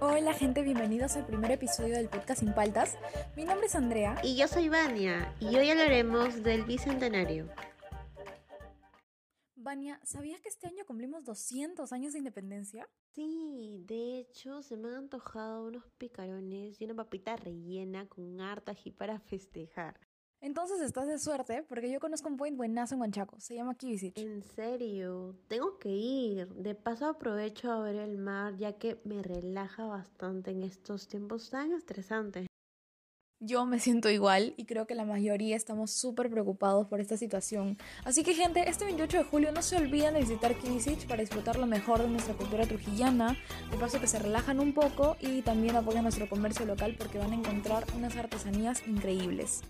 Hola gente, bienvenidos al primer episodio del podcast Sin Paltas. Mi nombre es Andrea. Y yo soy Vania, y hoy hablaremos del Bicentenario. Vania, ¿sabías que este año cumplimos 200 años de independencia? Sí, de hecho se me han antojado unos picarones y una papita rellena con harta ají para festejar. Entonces estás de suerte porque yo conozco un point buenazo en Huanchaco, se llama Kibisich. En serio, tengo que ir. De paso aprovecho a ver el mar ya que me relaja bastante en estos tiempos tan estresantes. Yo me siento igual y creo que la mayoría estamos súper preocupados por esta situación. Así que gente, este 28 de julio no se olviden de visitar Kibisich para disfrutar lo mejor de nuestra cultura trujillana, de paso que se relajan un poco y también apoyan nuestro comercio local porque van a encontrar unas artesanías increíbles.